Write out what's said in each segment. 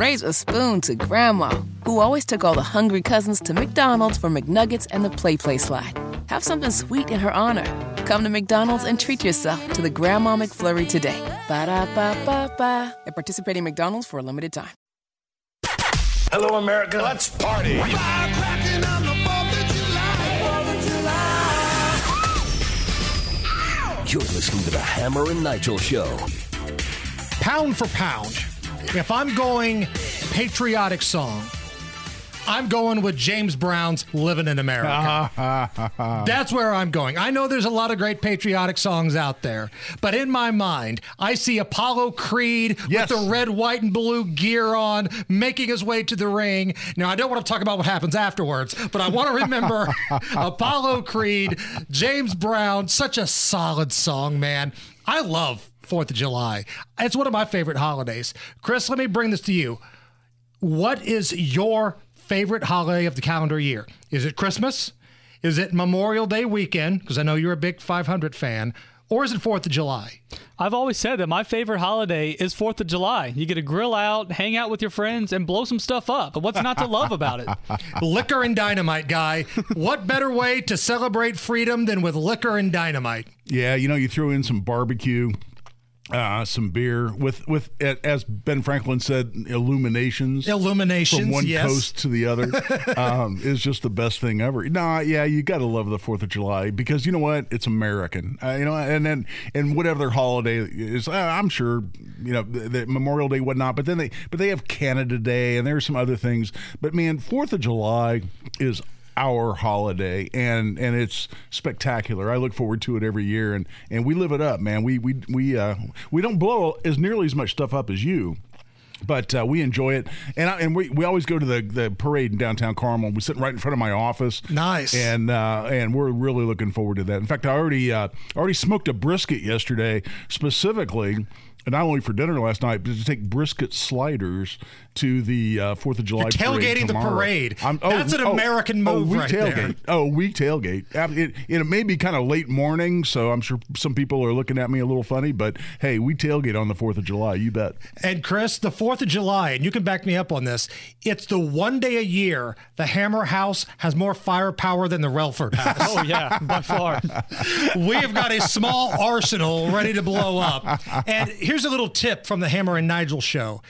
raise a spoon to Grandma, who always took all the hungry cousins to McDonald's for McNuggets and the PlayPlace slide. Have something sweet in her honor. Come to McDonald's and treat yourself to the Grandma McFlurry today. Ba da ba ba ba. At participating McDonald's for a limited time. Hello, America. Let's party. You're listening to the Hammer and Nigel Show. Pound for pound, if I'm going patriotic song, I'm going with James Brown's Living in America. That's where I'm going. I know there's a lot of great patriotic songs out there, but in my mind, I see Apollo Creed Yes. with the red, white, and blue gear on, making his way to the ring. Now, I don't want to talk about what happens afterwards, but I want to remember Apollo Creed, James Brown, such a solid song, man. I love Fourth of July. It's one of my favorite holidays. Chris, let me bring this to you. What is your favorite holiday of the calendar year? Is it Christmas? Is it Memorial Day weekend? Because I know you're a big 500 fan. Or is it 4th of July? I've always said that my favorite holiday is 4th of July. You get to grill out, hang out with your friends, and blow some stuff up. But what's not to love about it? liquor and dynamite, guy. What better way to celebrate freedom than with liquor and dynamite? Yeah, you know, you throw in some barbecue, uh, some beer with with as Ben Franklin said, illuminations. Illuminations, from one yes. coast to the other um, is just the best thing ever. Nah, yeah, you got to love the Fourth of July because you know what? It's American. Uh, you know, and then and whatever their holiday is, uh, I'm sure you know the, the Memorial Day, whatnot. But then they but they have Canada Day and there's some other things. But man, Fourth of July is our holiday and and it's spectacular. I look forward to it every year and and we live it up, man. We we we uh we don't blow as nearly as much stuff up as you. But uh, we enjoy it, and I, and we, we always go to the, the parade in downtown Carmel. We sit right in front of my office. Nice. and uh, and we're really looking forward to that. In fact, I already uh, already smoked a brisket yesterday, specifically, not only for dinner last night, but to take brisket sliders to the uh, Fourth of July. You're parade tailgating the tomorrow. parade. That's an American oh, move we right tailgate. there. Oh, we tailgate. Ab- It, it may be kind of late morning, so I'm sure some people are looking at me a little funny, but hey, we tailgate on the Fourth of July. You bet. And Chris, the 4th of July, and you can back me up on this, it's the one day a year the Hammer House has more firepower than the Relford House. Oh, yeah, by far. we have got a small arsenal ready to blow up. And here's a little tip from the Hammer and Nigel show.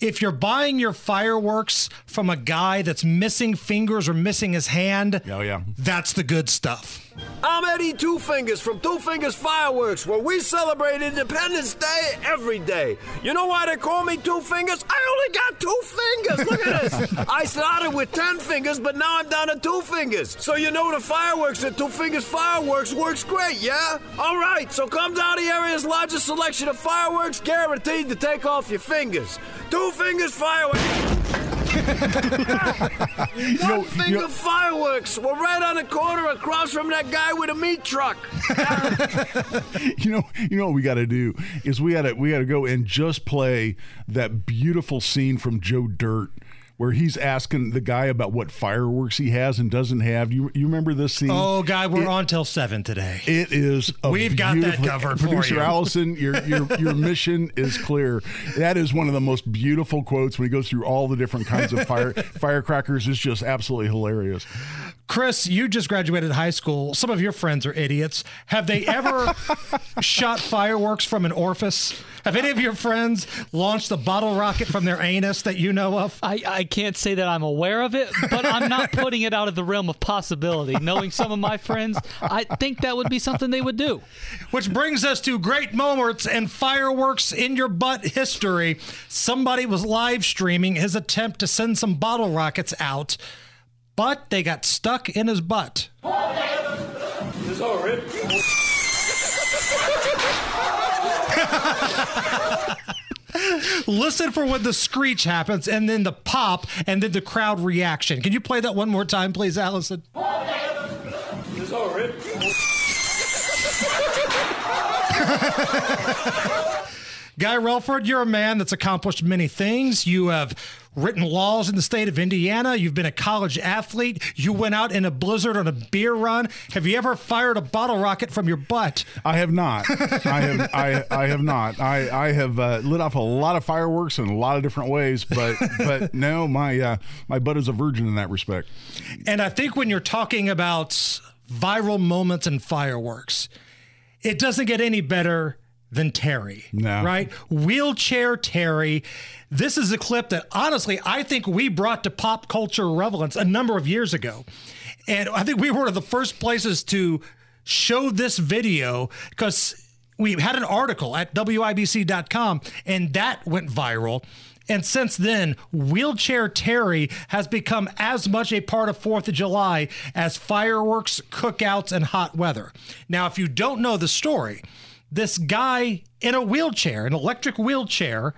If you're buying your fireworks from a guy that's missing fingers or missing his hand, Oh, yeah. that's the good stuff. I'm Eddie Two Fingers from Two Fingers Fireworks, where we celebrate Independence Day every day. You know why they call me Two Fingers? I only got two fingers. Look at this. I started with ten fingers, but now I'm down to two fingers. So you know the fireworks at Two Fingers Fireworks works great, yeah? All right, so come down to the area's largest selection of fireworks, guaranteed to take off your fingers. Two Fingers Fireworks. One finger fireworks. We're right on the corner across from that guy with a meat truck. you know, you know what we got to do is we got to we got to go and just play that beautiful scene from Joe Dirt where he's asking the guy about what fireworks he has and doesn't have. You you remember this scene? Oh, guy, we're It- on till 7 today. It is. We've got that covered for Producer you. Allison, your your your mission is clear. That is one of the most beautiful quotes when he goes through all the different kinds of fire firecrackers. It's just absolutely hilarious. Chris, you just graduated high school. Some of your friends are idiots. Have they ever shot fireworks from an orifice? Have any of your friends launched a bottle rocket from their anus that you know of? I, I can't say that I'm aware of it, but I'm not putting it out of the realm of possibility. Knowing some of my friends, I think that would be something they would do. Which brings us to great moments and fireworks in your butt history. Somebody was live streaming his attempt to send some bottle rockets out, but they got stuck in his butt. All right. Listen for when the screech happens and then the pop and then the crowd reaction. Can you play that one more time, please, Allison? It's all right. Guy Relford, you're a man that's accomplished many things. You have written laws in the state of Indiana. You've been a college athlete. You went out in a blizzard on a beer run. Have you ever fired a bottle rocket from your butt? I have not. I have. I, I have not. I I have uh, lit off a lot of fireworks in a lot of different ways, but but no, my uh, my butt is a virgin in that respect. And I think when you're talking about viral moments and fireworks, it doesn't get any better than Terry. No. Right? Wheelchair Terry. This is a clip that honestly I think we brought to pop culture relevance a number of years ago. And I think we were one of the first places to show this video because we had an article at WIBC.com and that went viral. And since then, Wheelchair Terry has become as much a part of 4th of July as fireworks, cookouts, and hot weather. Now, if you don't know the story, this guy in a wheelchair, an electric wheelchair,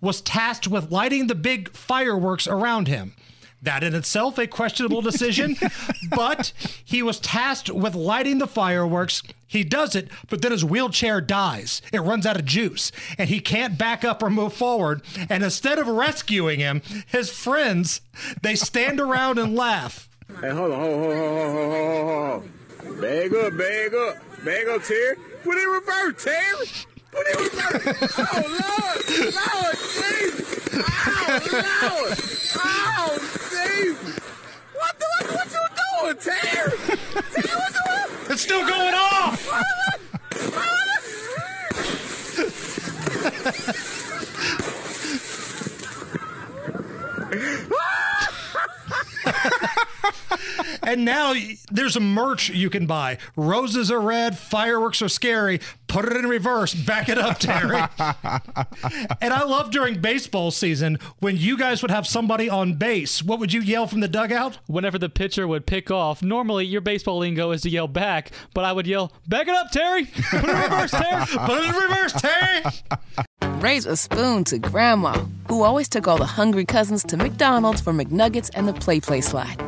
was tasked with lighting the big fireworks around him. That in itself a questionable decision, but he was tasked with lighting the fireworks. He does it, but then his wheelchair dies. It runs out of juice, and he can't back up or move forward. And instead of rescuing him, his friends they stand around and laugh. Hey, hold on, hold on, hold on, hold on, hold on, hold on. Bag up, Put it in reverse, Terry. Put it in reverse. Oh, Lord, Lord, Jesus. Oh, Lord. Oh, Jesus. What the, what, what you doing, Terry? Terry, what you It's still going off. And now there's a merch you can buy. Roses are red, fireworks are scary. Put it in reverse, back it up, Terry. and I love during baseball season when you guys would have somebody on base. What would you yell from the dugout? Whenever the pitcher would pick off, normally your baseball lingo is to yell back, but I would yell, "Back it up, Terry! Put it in reverse, Terry! Put it in reverse, Terry!" Raise a spoon to Grandma, who always took all the hungry cousins to McDonald's for McNuggets and the PlayPlace slide.